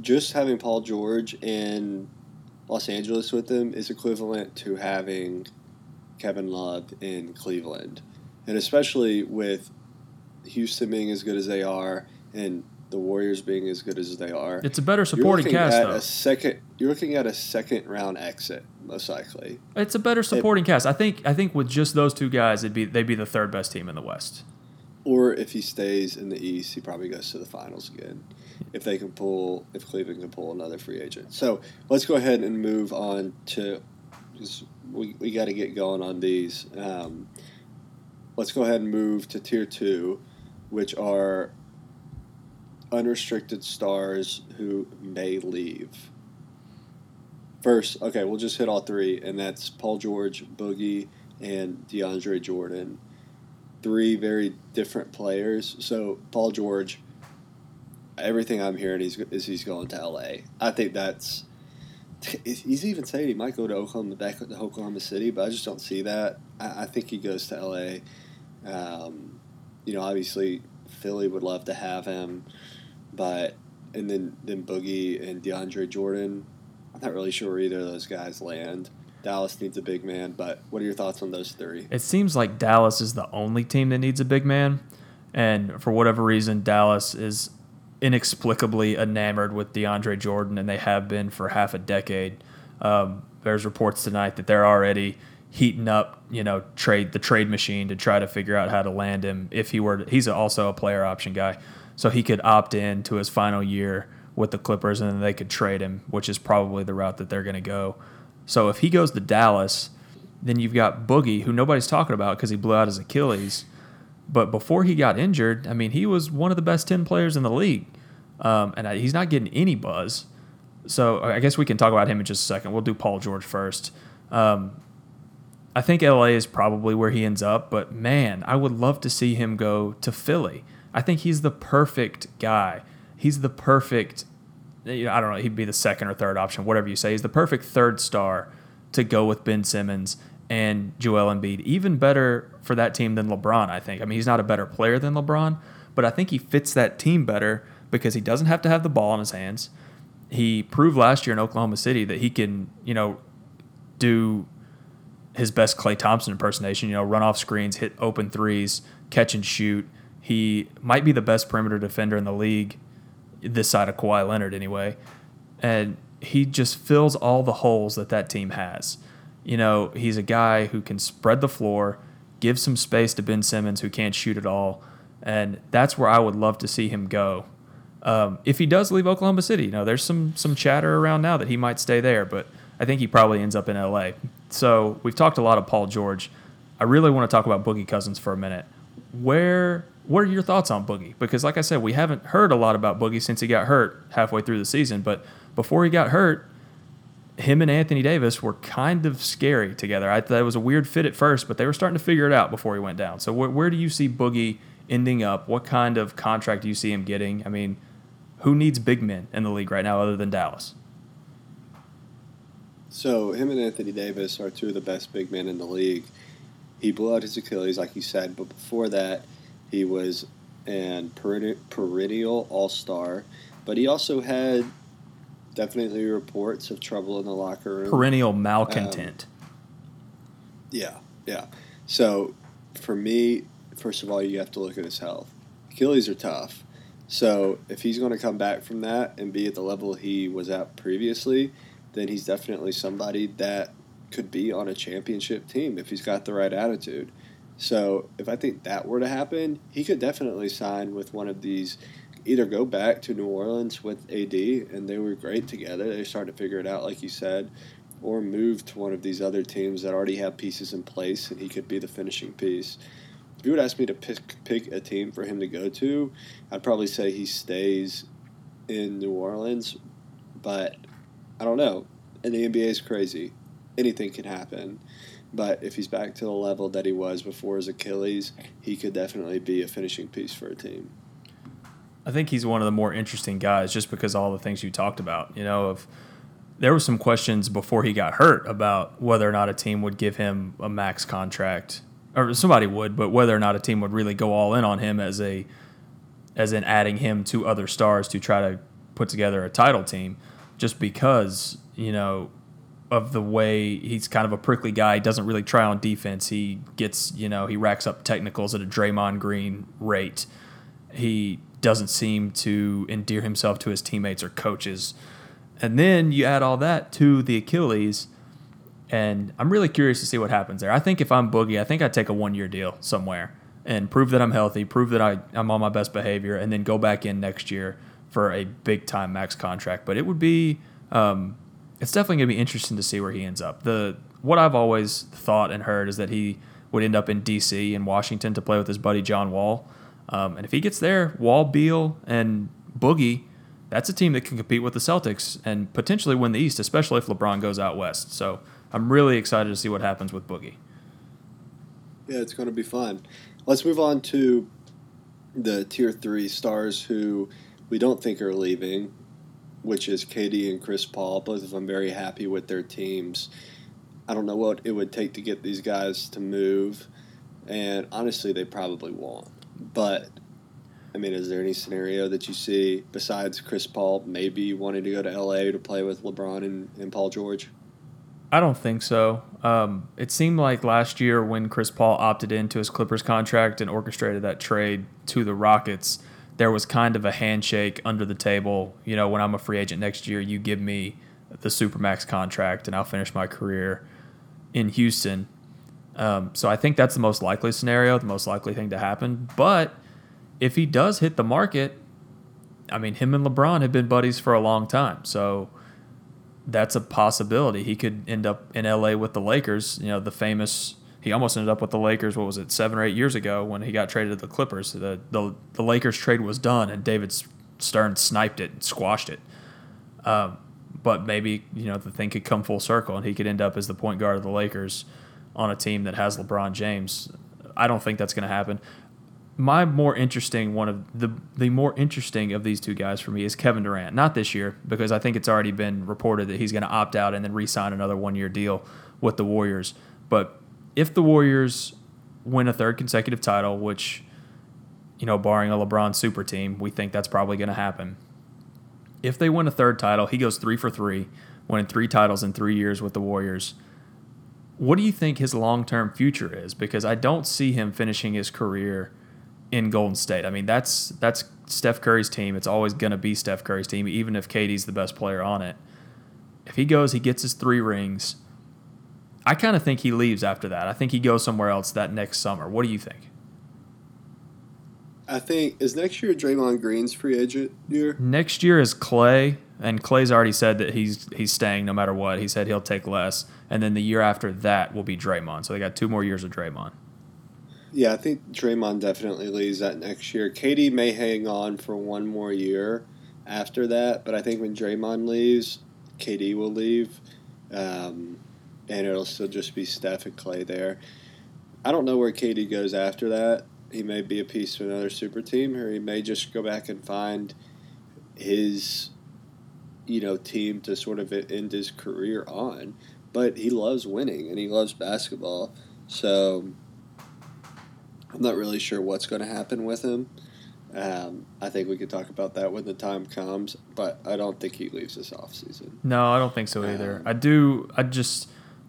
just having Paul George in Los Angeles with them is equivalent to having Kevin Love in Cleveland. And especially with Houston being as good as they are and the Warriors being as good as they are. It's a better supporting cast at though. A second you're looking at a second round exit, most likely. It's a better supporting it, cast. I think I think with just those two guys it'd be they'd be the third best team in the West. Or if he stays in the East, he probably goes to the finals again if they can pull if Cleveland can pull another free agent. So let's go ahead and move on to we, we got to get going on these. Um, let's go ahead and move to tier two, which are unrestricted stars who may leave. First, okay, we'll just hit all three, and that's Paul George, Boogie, and DeAndre Jordan. Three very different players. So Paul George everything I'm hearing is, is he's going to LA. I think that's he's even saying he might go to Oklahoma, back to Oklahoma City, but I just don't see that. I, I think he goes to LA. Um, you know, obviously Philly would love to have him, but and then then Boogie and DeAndre Jordan. I'm not really sure where either of those guys land. Dallas needs a big man, but what are your thoughts on those three? It seems like Dallas is the only team that needs a big man, and for whatever reason, Dallas is inexplicably enamored with DeAndre Jordan, and they have been for half a decade. Um, there's reports tonight that they're already heating up, you know, trade the trade machine to try to figure out how to land him if he were. To, he's also a player option guy, so he could opt in to his final year with the Clippers, and then they could trade him, which is probably the route that they're going to go. So if he goes to Dallas, then you've got Boogie, who nobody's talking about because he blew out his Achilles. But before he got injured, I mean, he was one of the best 10 players in the league. Um, and he's not getting any buzz. So I guess we can talk about him in just a second. We'll do Paul George first. Um, I think LA is probably where he ends up, but man, I would love to see him go to Philly. I think he's the perfect guy. He's the perfect, I don't know, he'd be the second or third option, whatever you say. He's the perfect third star to go with Ben Simmons and Joel Embiid. Even better for that team than LeBron, I think. I mean, he's not a better player than LeBron, but I think he fits that team better because he doesn't have to have the ball in his hands. He proved last year in Oklahoma City that he can, you know, do his best Klay Thompson impersonation, you know, run off screens, hit open threes, catch and shoot. He might be the best perimeter defender in the league this side of Kawhi Leonard anyway. And he just fills all the holes that that team has. You know, he's a guy who can spread the floor, give some space to Ben Simmons, who can't shoot at all. And that's where I would love to see him go. Um, if he does leave Oklahoma City, you know, there's some some chatter around now that he might stay there, but I think he probably ends up in LA. So we've talked a lot of Paul George. I really want to talk about Boogie Cousins for a minute. Where what are your thoughts on Boogie? Because like I said, we haven't heard a lot about Boogie since he got hurt halfway through the season, but before he got hurt, him and Anthony Davis were kind of scary together. I thought it was a weird fit at first, but they were starting to figure it out before he went down. So wh- where do you see Boogie ending up? What kind of contract do you see him getting? I mean, who needs big men in the league right now other than Dallas? So him and Anthony Davis are two of the best big men in the league. He blew out his Achilles, like you said, but before that, he was an perennial All Star. But he also had definitely reports of trouble in the locker room. Perennial malcontent. Um, yeah, yeah. So for me, first of all, you have to look at his health. Achilles are tough. So if he's going to come back from that and be at the level he was at previously, then he's definitely somebody that could be on a championship team if he's got the right attitude. So if I think that were to happen, he could definitely sign with one of these. Either go back to New Orleans with AD, and they were great together. They started to figure it out, like you said, or move to one of these other teams that already have pieces in place, and he could be the finishing piece if you would ask me to pick pick a team for him to go to, I'd probably say he stays in New Orleans. But I don't know. And the NBA is crazy. Anything can happen. But if he's back to the level that he was before his Achilles, he could definitely be a finishing piece for a team. I think he's one of the more interesting guys just because all the things you talked about. You know, of there were some questions before he got hurt about whether or not a team would give him a max contract or somebody would, but whether or not a team would really go all in on him as a as in adding him to other stars to try to put together a title team, just because you know of the way he's kind of a prickly guy. He doesn't really try on defense. He gets you know he racks up technicals at a Draymond Green rate. He doesn't seem to endear himself to his teammates or coaches. And then you add all that to the Achilles and I'm really curious to see what happens there. I think if I'm Boogie, I think I'd take a one year deal somewhere and prove that I'm healthy, prove that I, I'm on my best behavior, and then go back in next year for a big time max contract. But it would be, um, it's definitely going to be interesting to see where he ends up. The What I've always thought and heard is that he would end up in D.C. in Washington to play with his buddy John Wall. Um, and if he gets there, Wall, Beal, and Boogie, that's a team that can compete with the Celtics and potentially win the East, especially if LeBron goes out west. So I'm really excited to see what happens with Boogie. Yeah, it's going to be fun. Let's move on to the tier three stars who we don't think are leaving. which is KD and Chris Paul. Both of them very happy with their teams. I don't know what it would take to get these guys to move, and honestly, they probably won't. But I mean, is there any scenario that you see besides Chris Paul maybe wanting to go to LA to play with LeBron and, and Paul George? I don't think so. Um, it seemed like last year when Chris Paul opted into his Clippers contract and orchestrated that trade to the Rockets, there was kind of a handshake under the table. You know, when I'm a free agent next year, you give me the Supermax contract and I'll finish my career in Houston. Um, so I think that's the most likely scenario, the most likely thing to happen. But if he does hit the market, I mean, him and LeBron have been buddies for a long time. So that's a possibility. He could end up in LA with the Lakers. You know, the famous. He almost ended up with the Lakers. What was it, seven or eight years ago when he got traded to the Clippers? The the, the Lakers trade was done, and David Stern sniped it and squashed it. Um, but maybe you know the thing could come full circle, and he could end up as the point guard of the Lakers on a team that has LeBron James. I don't think that's going to happen my more interesting one of the the more interesting of these two guys for me is Kevin Durant. Not this year because I think it's already been reported that he's going to opt out and then re-sign another one-year deal with the Warriors. But if the Warriors win a third consecutive title, which you know, barring a LeBron super team, we think that's probably going to happen. If they win a third title, he goes 3 for 3, winning 3 titles in 3 years with the Warriors. What do you think his long-term future is? Because I don't see him finishing his career in Golden State. I mean, that's that's Steph Curry's team. It's always going to be Steph Curry's team, even if KD's the best player on it. If he goes, he gets his three rings. I kind of think he leaves after that. I think he goes somewhere else that next summer. What do you think? I think is next year Draymond Green's free agent year. Next year is Klay, and Klay's already said that he's he's staying no matter what. He said he'll take less, and then the year after that will be Draymond. So they got two more years of Draymond. Yeah, I think Draymond definitely leaves that next year. KD may hang on for one more year after that, but I think when Draymond leaves, KD will leave, um, and it'll still just be Steph and Klay there. I don't know where KD goes after that. He may be a piece to another super team, or he may just go back and find his, you know, team to sort of end his career on. But he loves winning and he loves basketball, so I'm not really sure what's going to happen with him. Um, I think we could talk about that when the time comes, but I don't think he leaves this offseason. No, I don't think so either. Um, I do. I just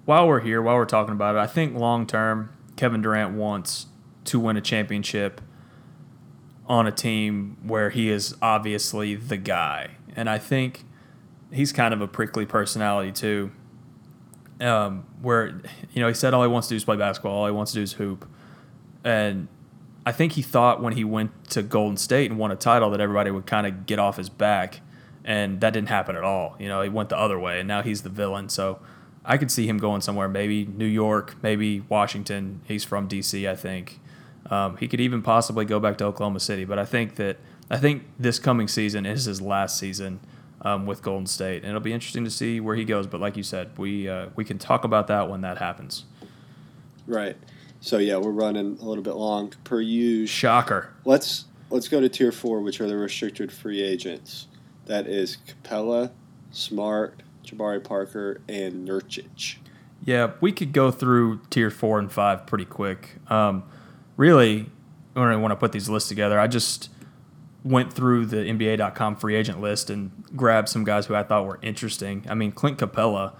while we're here, while we're talking about it, I think long term, Kevin Durant wants to win a championship on a team where he is obviously the guy, and I think he's kind of a prickly personality too. Um, where you know he said all he wants to do is play basketball, all he wants to do is hoop and I think he thought when he went to Golden State and won a title that everybody would kind of get off his back, and that didn't happen at all. You know, he went the other way, and now he's the villain. So I could see him going somewhere, maybe New York, maybe Washington. He's from D.C., I think. Um, he could even possibly go back to Oklahoma City, but I think that I think this coming season is his last season um, with Golden State, and it'll be interesting to see where he goes. But like you said, we uh, we can talk about that when that happens. Right. So yeah, we're running a little bit long per use. Shocker. Let's let's go to tier four, which are the restricted free agents. That is Capela, Smart, Jabari Parker, and Nurkic. Yeah, we could go through tier four and five pretty quick. Um, really, when I want to put these lists together, I just went through the NBA.com free agent list and grabbed some guys who I thought were interesting. I mean, Clint Capela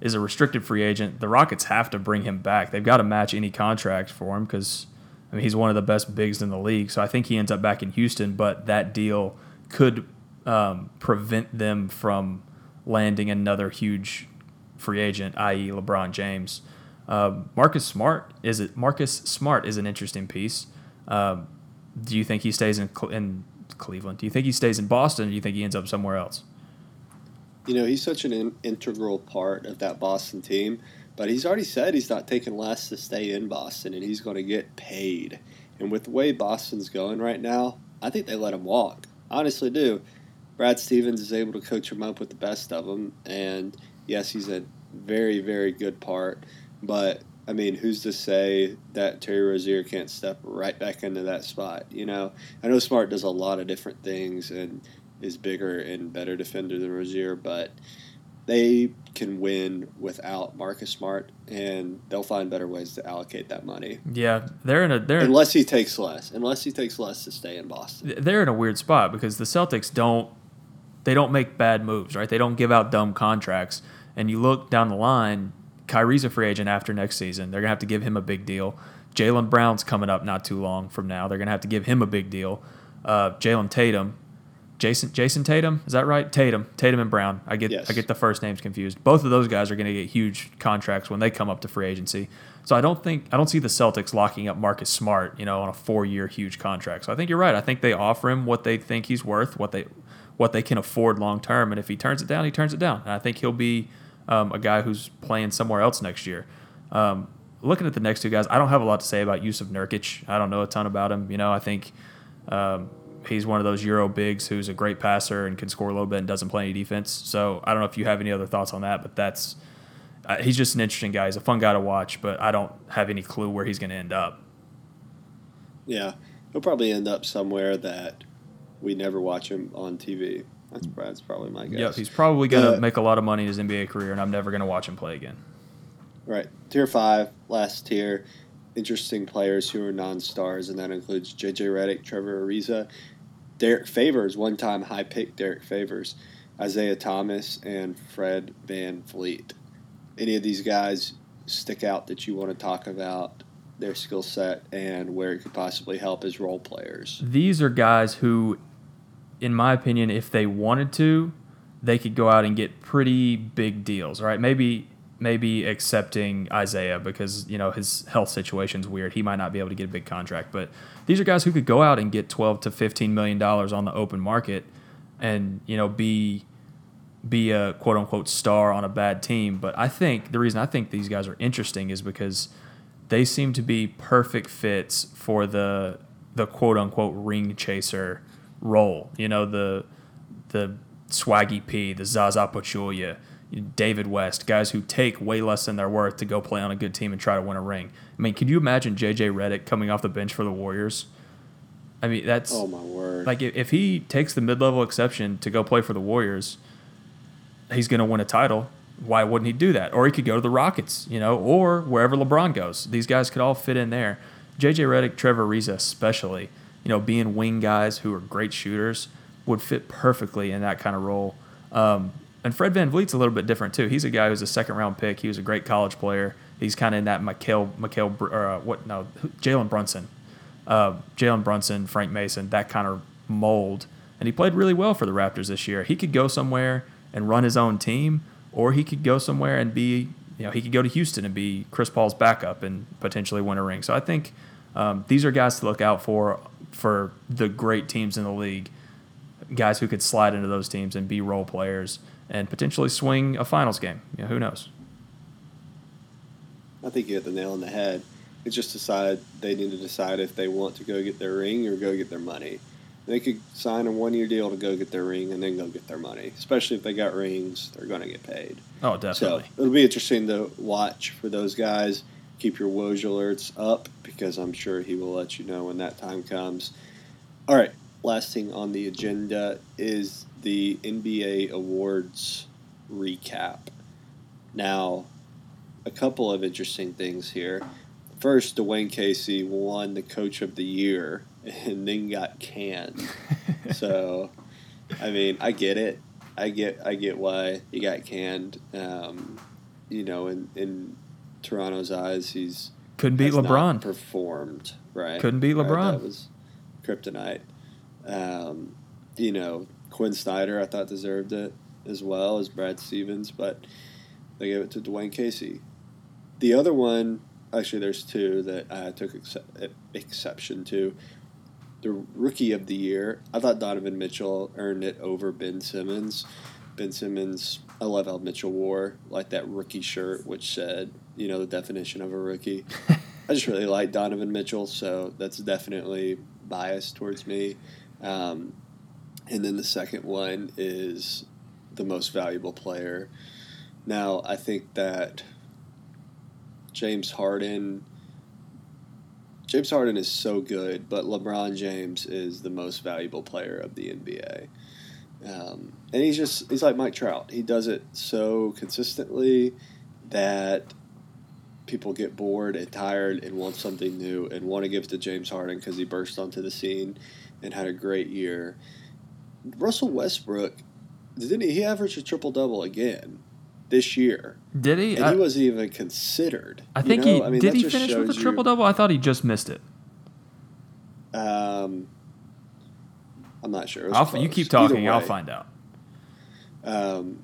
is a restricted free agent. The Rockets have to bring him back. They've got to match any contract for him because I mean he's one of the best bigs in the league. So I think he ends up back in Houston, but that deal could um, prevent them from landing another huge free agent, i.e., LeBron James. Uh, Marcus Smart is it? Marcus Smart is an interesting piece. Um, do you think he stays in in Cleveland? Do you think he stays in Boston? Do you think he ends up somewhere else? you know, he's such an in- integral part of that Boston team. But he's already said he's not taking less to stay in Boston, and he's going to get paid. And with the way Boston's going right now, I think they let him walk. Honestly, do. Brad Stevens is able to coach him up with the best of them, and yes, he's a very, very good part. But I mean, who's to say that Terry Rozier can't step right back into that spot? You know, I know Smart does a lot of different things, and is bigger and better defender than Rozier, but they can win without Marcus Smart, and they'll find better ways to allocate that money. Yeah, they're in a they're unless he takes less, unless he takes less to stay in Boston. They're in a weird spot because the Celtics don't they don't make bad moves, right? They don't give out dumb contracts. And you look down the line, Kyrie's a free agent after next season. They're gonna have to give him a big deal. Jaylen Brown's coming up not too long from now. They're gonna have to give him a big deal. Uh, Jalen Tatum Jayson Jayson Tatum, is that right? Tatum, Tatum and Brown. I get yes. I get the first names confused. Both of those guys are going to get huge contracts when they come up to free agency. So I don't think I don't see the Celtics locking up Marcus Smart, you know, on a four-year huge contract. So I think you're right. I think they offer him what they think he's worth, what they what they can afford long term, and if he turns it down, he turns it down. And I think he'll be um, a guy who's playing somewhere else next year. Um, looking at the next two guys, I don't have a lot to say about Jusuf Nurkic. I don't know a ton about him. You know, I think. Um, he's one of those Euro bigs who's a great passer and can score a little bit and doesn't play any defense. So I don't know if you have any other thoughts on that, but that's uh, he's just an interesting guy. He's a fun guy to watch, but I don't have any clue where he's going to end up. Yeah, he'll probably end up somewhere that we never watch him on TV. That's, that's probably my guess. Yep, he's probably going to uh, make a lot of money in his NBA career, and I'm never going to watch him play again. Right. Tier five, last tier interesting players who are non-stars, and that includes J.J. Redick, Trevor Ariza, Derrick Favors, one-time high pick Derrick Favors, Isaiah Thomas, and Fred Van VanVleet. Any of these guys stick out that you want to talk about their skill set and where it could possibly help as role players? These are guys who, in my opinion, if they wanted to, they could go out and get pretty big deals, right? Maybe maybe accepting Isaiah because you know his health situation's weird. He might not be able to get a big contract, but these are guys who could go out and get 12 to 15 million dollars on the open market and you know be be a quote unquote star on a bad team. But I think the reason I think these guys are interesting is because they seem to be perfect fits for the the quote unquote ring chaser role. You know the the Swaggy P, the Zaza Pachulia David West, guys who take way less than they're worth to go play on a good team and try to win a ring. I mean, can you imagine JJ Redick coming off the bench for the Warriors? I mean, that's oh my word. Like if he takes the mid-level exception to go play for the Warriors, he's going to win a title. Why wouldn't he do that? Or he could go to the Rockets, you know, or wherever LeBron goes. These guys could all fit in there. JJ Redick, Trevor Ariza, especially, you know, being wing guys who are great shooters, would fit perfectly in that kind of role. Um, and Fred VanVleet's a little bit different too. He's a guy who's a second round pick. He was a great college player. He's kind of in that Mikal, Mikal, or uh, what? No, Jalen Brunson, uh, Jalen Brunson, Frank Mason, that kind of mold. And he played really well for the Raptors this year. He could go somewhere and run his own team, or he could go somewhere and be, you know, he could go to Houston and be Chris Paul's backup and potentially win a ring. So I think um, these are guys to look out for for the great teams in the league, guys who could slide into those teams and be role players and potentially swing a finals game. You know, who knows? I think you hit the nail on the head. It's just decide they need to decide if they want to go get their ring or go get their money. They could sign a one year deal to go get their ring and then go get their money. Especially if they got rings, they're going to get paid. Oh, definitely. So it'll be interesting to watch for those guys. Keep your Woj alerts up because I'm sure he will let you know when that time comes. All right, last thing on the agenda is the NBA awards recap. Now, a couple of interesting things here. First, Dwane Casey won the Coach of the Year and then got canned. so, I mean, I get it. I get I get why he got canned. Um, you know, and, in Toronto's eyes, he's couldn't beat LeBron. performed right. Couldn't beat LeBron. Right? That was kryptonite. Um, you know, Quin Snyder I thought deserved it as well as Brad Stevens, but they gave it to Dwane Casey. The other one, actually, there's two that I took exception to. The rookie of the year, I thought Donovan Mitchell earned it over Ben Simmons. Ben Simmons, I love how Mitchell wore like that rookie shirt, which said, you know, the definition of a rookie. I just really like Donovan Mitchell, so that's definitely biased towards me. Um, and then the second one is the most valuable player. Now, I think that James Harden James Harden is so good, but LeBron James is the most valuable player of the NBA. Um, and he's just he's like Mike Trout. He does it so consistently that people get bored and tired and want something new and want to give it to James Harden because he burst onto the scene and had a great year. Russell Westbrook didn't he, he averaged a triple double again this year? Did he? And I, he wasn't even considered. I you think know? he I mean, did. He finish with a triple double. I thought he just missed it. Um, I'm not sure. I'll, you keep talking. I'll find out. Um,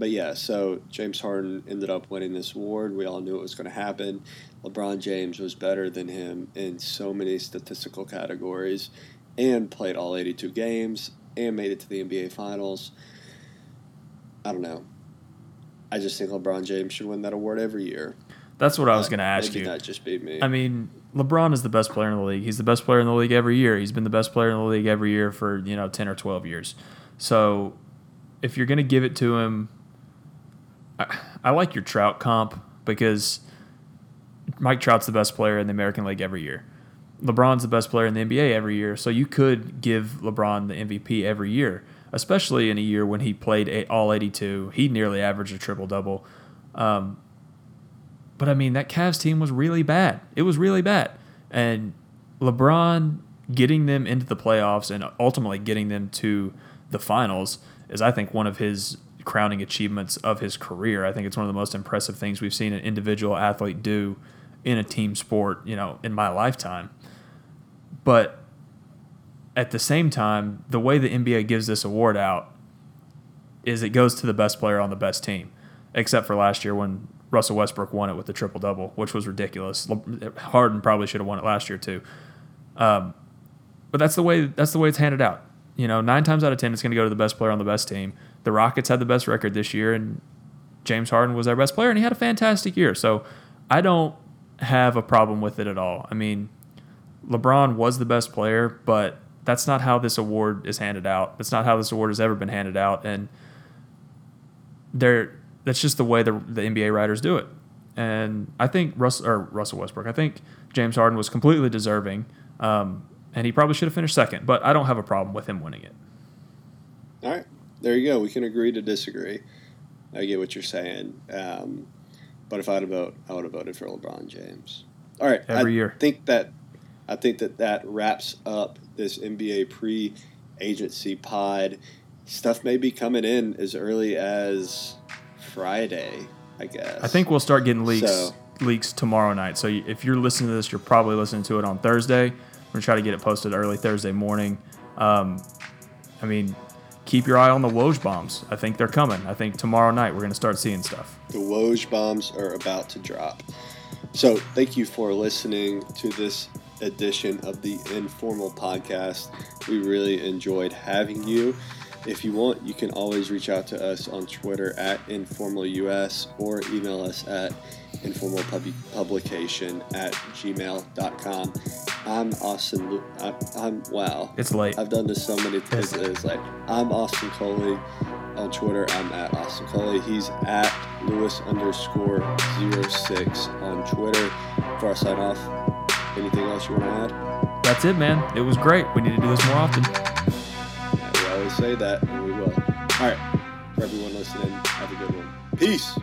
but yeah, so James Harden ended up winning this award. We all knew it was going to happen. LeBron James was better than him in so many statistical categories and played all 82 games and made it to the NBA Finals. I don't know. I just think LeBron James should win that award every year. That's what I was going to ask you. That just beat me. I mean, LeBron is the best player in the league. He's the best player in the league every year. He's been the best player in the league every year for, you know, 10 or 12 years. So if you're going to give it to him, I, I like your Trout comp because Mike Trout's the best player in the American League every year. LeBron's the best player in the NBA every year. So you could give LeBron the MVP every year, especially in a year when he played all 82. He nearly averaged a triple double. Um, but I mean, that Cavs team was really bad. It was really bad. And LeBron getting them into the playoffs and ultimately getting them to the finals is, I think, one of his crowning achievements of his career. I think it's one of the most impressive things we've seen an individual athlete do in a team sport, you know, in my lifetime. But at the same time, the way the NBA gives this award out is it goes to the best player on the best team, except for last year when Russell Westbrook won it with the triple double, which was ridiculous. Harden probably should have won it last year too. Um, but that's the way that's the way it's handed out. You know, nine times out of ten, it's going to go to the best player on the best team. The Rockets had the best record this year, and James Harden was their best player, and he had a fantastic year. So I don't have a problem with it at all. I mean, LeBron was the best player, but that's not how this award is handed out. That's not how this award has ever been handed out, and they're that's just the way the, the NBA writers do it. And I think Russ or Russell Westbrook, I think James Harden was completely deserving, um, and he probably should have finished second. But I don't have a problem with him winning it. All right, there you go. We can agree to disagree. I get what you're saying, um, but if I had to vote, I would have voted for LeBron James. All right, Every I year. think that I think that that wraps up this NBA pre-agency pod. Stuff may be coming in as early as Friday, I guess. I think we'll start getting leaks So- leaks tomorrow night. So if you're listening to this, you're probably listening to it on Thursday. We're gonna try to get it posted early Thursday morning. Um, I mean, keep your eye on the Woj bombs. I think they're coming. I think tomorrow night we're gonna start seeing stuff. The Woj bombs are about to drop. So, thank you for listening to this edition of the Informal Podcast. We really enjoyed having you. If you want, you can always reach out to us on Twitter at InformalUS or email us at informalpublication at gmail.com. I'm Austin. Lu- I, I'm, wow. It's late. I've done this so many times. It's like I'm Austin Coley on Twitter. I'm at Austin Coley. He's at Lewis underscore zero six on Twitter. Before I sign off, anything else you want to add? That's it, man. It was great. We need to do this more often. Say that, and we will. All right, for everyone listening, have a good one. Peace.